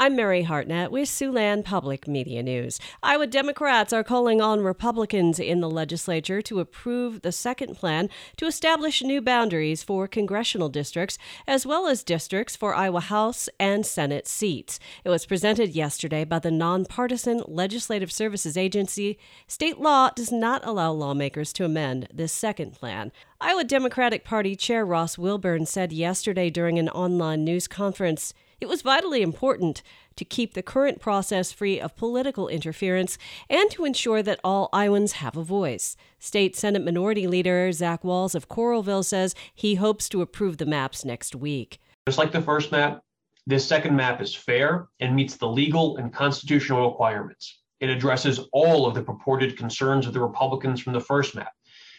I'm Mary Hartnett with Siouxland Public Media News. Iowa Democrats are calling on Republicans in the legislature to approve the second plan to establish new boundaries for congressional districts, as well as districts for Iowa House and Senate seats. It was presented yesterday by the nonpartisan Legislative Services Agency. State law does not allow lawmakers to amend this second plan. Iowa Democratic Party Chair Ross Wilburn said yesterday during an online news conference it was vitally important to keep the current process free of political interference and to ensure that all Iowans have a voice. State Senate Minority Leader Zach Wahls of Coralville says he hopes to approve the maps next week. Just like the first map, this second map is fair and meets the legal and constitutional requirements. It addresses all of the purported concerns of the Republicans from the first map.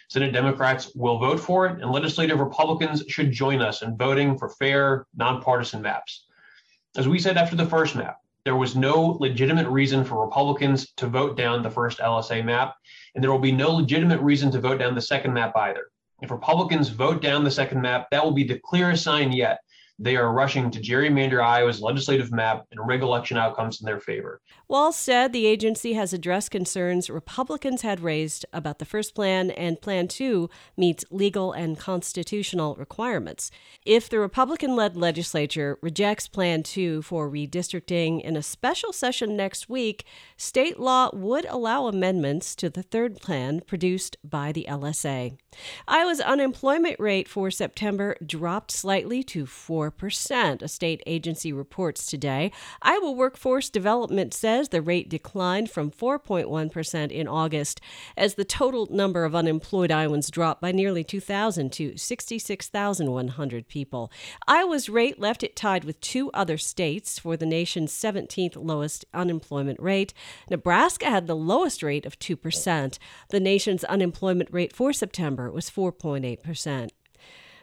Senate Democrats will vote for it, and legislative Republicans should join us in voting for fair, nonpartisan maps. As we said after the first map, there was no legitimate reason for Republicans to vote down the first LSA map, and there will be no legitimate reason to vote down the second map either. If Republicans vote down the second map, that will be the clearest sign yet they are rushing to gerrymander Iowa's legislative map and rig election outcomes in their favor. Wahls said the agency has addressed concerns Republicans had raised about the first plan, and Plan 2 meets legal and constitutional requirements. If the Republican led legislature rejects Plan 2 for redistricting in a special session next week, state law would allow amendments to the third plan produced by the LSA. Iowa's unemployment rate for September dropped slightly to 4%, a state agency reports today. Iowa Workforce Development says the rate declined from 4.1% in August as the total number of unemployed Iowans dropped by nearly 2,000 to 66,100 people. Iowa's rate left it tied with two other states for the nation's 17th lowest unemployment rate. Nebraska had the lowest rate of 2%. The nation's unemployment rate for September was 4.8%.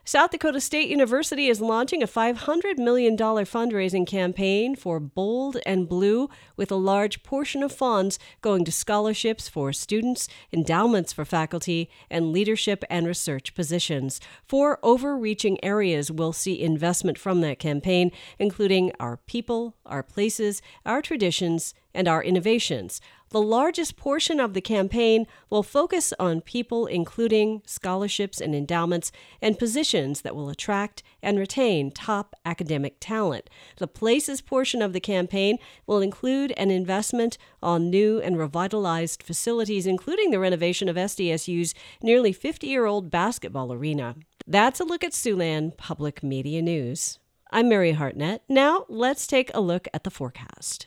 South Dakota State University is launching a $500 million fundraising campaign for Bold and Blue, with a large portion of funds going to scholarships for students, endowments for faculty, and leadership and research positions. Four overreaching areas will see investment from that campaign, including our people, our places, our traditions, and our innovations. The largest portion of the campaign will focus on people, including scholarships and endowments, and positions that will attract and retain top academic talent. The places portion of the campaign will include an investment on new and revitalized facilities, including the renovation of SDSU's nearly 50 year old basketball arena. That's a look at Siouxland Public Media News. I'm Mary Hartnett. Now let's take a look at the forecast.